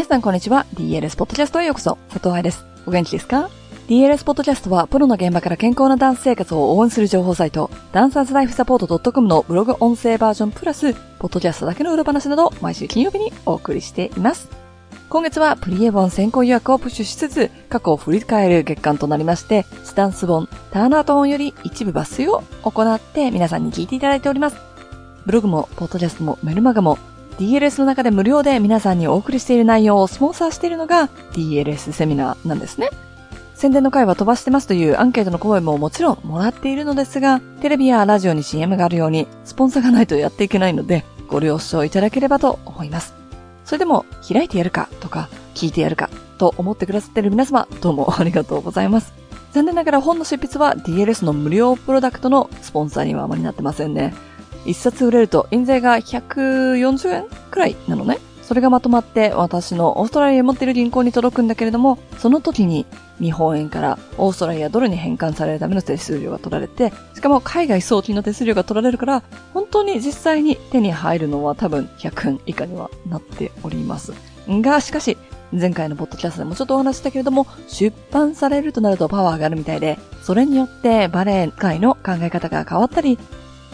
皆さんこんにちは。DLS ポッドキャストへようこそ。佐藤愛です。お元気ですか？DLS ポッドキャストは、プロの現場から健康なダンス生活を応援する情報サイト、ダンサーズライフサポート .com のブログ音声バージョンプラス、ポッドキャストだけの裏話など、毎週金曜日にお送りしています。今月はプリエボン先行予約をプッシュしつつ、過去を振り返る月間となりまして、スタンス本、ターナート本より一部抜粋を行って皆さんに聞いていただいております。ブログも、ポッドキャストも、メルマガも、DLS の中で無料で皆さんにお送りしている内容をスポンサーしているのが DLS セミナーなんですね。宣伝の回は飛ばしてますというアンケートの声ももちろんもらっているのですが、テレビやラジオに CM があるように、スポンサーがないとやっていけないので、ご了承いただければと思います。それでも、開いてやるかとか、聞いてやるかと思ってくださっている皆様、どうもありがとうございます。残念ながら本の執筆は DLS の無料プロダクトのスポンサーにはあまりなってませんね。一冊売れると印税が140円くらいなのね。それがまとまって私のオーストラリア持っている銀行に届くんだけれども、その時に日本円からオーストラリアドルに変換されるための手数料が取られて、しかも海外送金の手数料が取られるから、本当に実際に手に入るのは多分100円以下にはなっております。が、しかし、前回のポッドキャストでもちょっとお話したけれども、出版されるとなるとパワーがあるみたいで、それによってバレエ界の考え方が変わったり、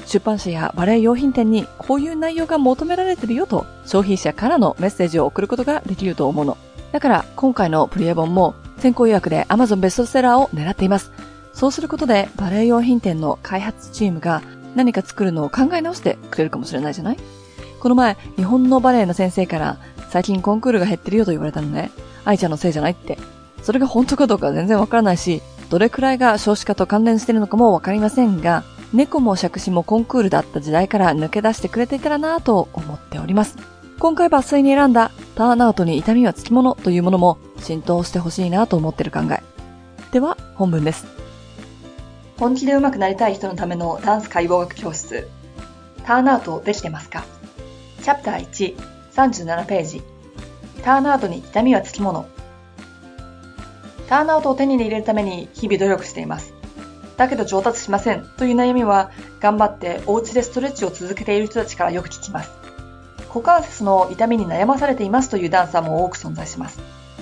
出版社やバレエ用品店にこういう内容が求められてるよと消費者からのメッセージを送ることができると思うの。だから今回のプリエボンも先行予約で Amazon ベストセラーを狙っています。そうすることでバレエ用品店の開発チームが何か作るのを考え直してくれるかもしれないじゃない？この前、日本のバレエの先生から最近コンクールが減ってるよと言われたのね。愛ちゃんのせいじゃないって。それが本当かどうか全然わからないし、どれくらいが少子化と関連してるのかもわかりませんが、猫も杓子もコンクールだった時代から抜け出してくれていたらなぁと思っております。今回抜粋に選んだターンアウトに痛みはつきものというものも浸透してほしいなと思ってる考え。では、本文です。本気で上手くなりたい人のためのダンス解剖学教室。ターンアウトできてますか？チャプター1、37ページ。ターンアウトに痛みはつきもの。ターンアウトを手に入れるために日々努力しています。だけど上達しませんという悩みは、頑張ってお家でストレッチを続けている人たちからよく聞きます。股関節の痛みに悩まされていますというダンサーも多く存在します。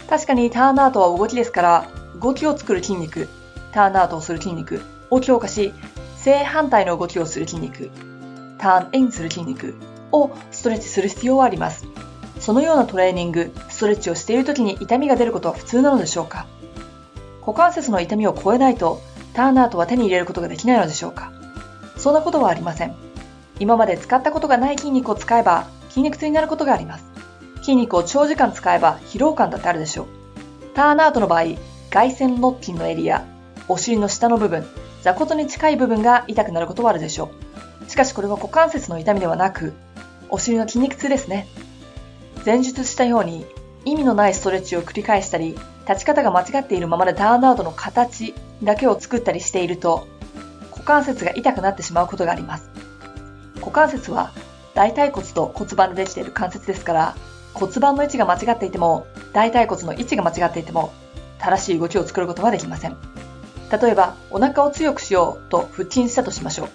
確かにターンアウトは動きですから、動きを作る筋肉、ターンアウトをする筋肉を強化し、正反対の動きをする筋肉、ターンインする筋肉をストレッチする必要はあります。そのようなトレーニング、ストレッチをしている時に痛みが出ることは普通なのでしょうか股関節の痛みを超えないとターンアウトは手に入れることができないのでしょうか？そんなことはありません。今まで使ったことがない筋肉を使えば筋肉痛になることがあります。筋肉を長時間使えば疲労感だってあるでしょう。ターンアウトの場合、外旋肋筋のエリア、お尻の下の部分、座骨に近い部分が痛くなることはあるでしょう。しかしこれは股関節の痛みではなく、お尻の筋肉痛ですね。前述したように、意味のないストレッチを繰り返したり、立ち方が間違っているままでターンアウトの形だけを作ったりしていると、股関節が痛くなってしまうことがあります。股関節は大腿骨と骨盤でできている関節ですから、骨盤の位置が間違っていても、大腿骨の位置が間違っていても、正しい動きを作ることはできません。例えば、お腹を強くしようと腹筋したとしましょう。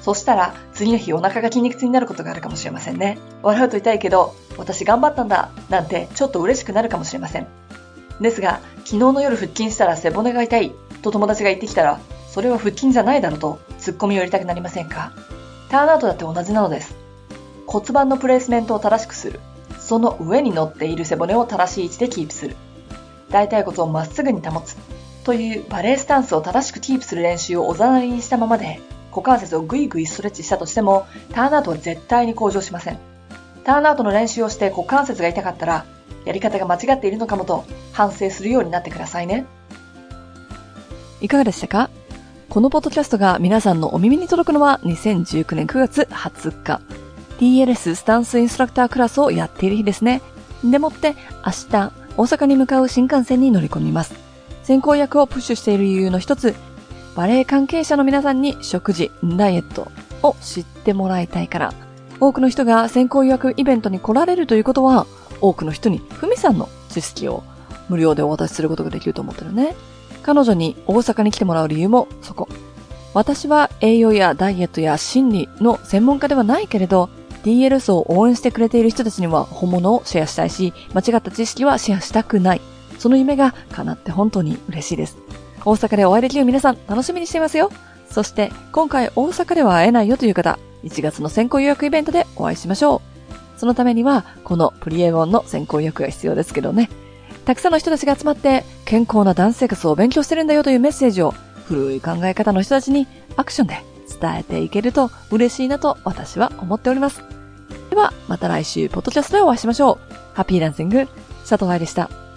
そしたら、次の日お腹が筋肉痛になることがあるかもしれませんね。笑うと痛いけど、私頑張ったんだ、なんてちょっと嬉しくなるかもしれません。ですが、昨日の夜腹筋したら背骨が痛いと友達が言ってきたら、それは腹筋じゃないだろうとツッコミを入れたくなりませんか？ターンアウトだって同じなのです。骨盤のプレイスメントを正しくする。その上に乗っている背骨を正しい位置でキープする。大腿骨をまっすぐに保つ。というバレエスタンスを正しくキープする練習をおざなりにしたままで、股関節をぐいぐいストレッチしたとしても、ターンアウトは絶対に向上しません。ターンアウトの練習をして股関節が痛かったら、やり方が間違っているのかもと反省するようになってくださいね。いかがでしたか？このポッドキャストが皆さんのお耳に届くのは2019年9月20日。DLS スタンスインストラクタークラスをやっている日ですね。でもって明日、大阪に向かう新幹線に乗り込みます。先行役をプッシュしている理由の一つ、バレエ関係者の皆さんに食事、ダイエットを知ってもらいたいから、多くの人が先行予約イベントに来られるということは、多くの人にふみさんの知識を無料でお渡しすることができると思ってるね。彼女に大阪に来てもらう理由もそこ。私は栄養やダイエットや心理の専門家ではないけれど、DLS を応援してくれている人たちには本物をシェアしたいし、間違った知識はシェアしたくない。その夢が叶って本当に嬉しいです。大阪でお会いできる皆さん楽しみにしていますよ。そして今回大阪では会えないよという方、1月の先行予約イベントでお会いしましょう。そのためにはこのプリエゴンの先行予約が必要ですけどね。たくさんの人たちが集まって健康なダンス生活を勉強してるんだよというメッセージを古い考え方の人たちにアクションで伝えていけると嬉しいなと私は思っております。ではまた来週ポッドキャストでお会いしましょう。ハッピーダンシング、佐藤愛でした。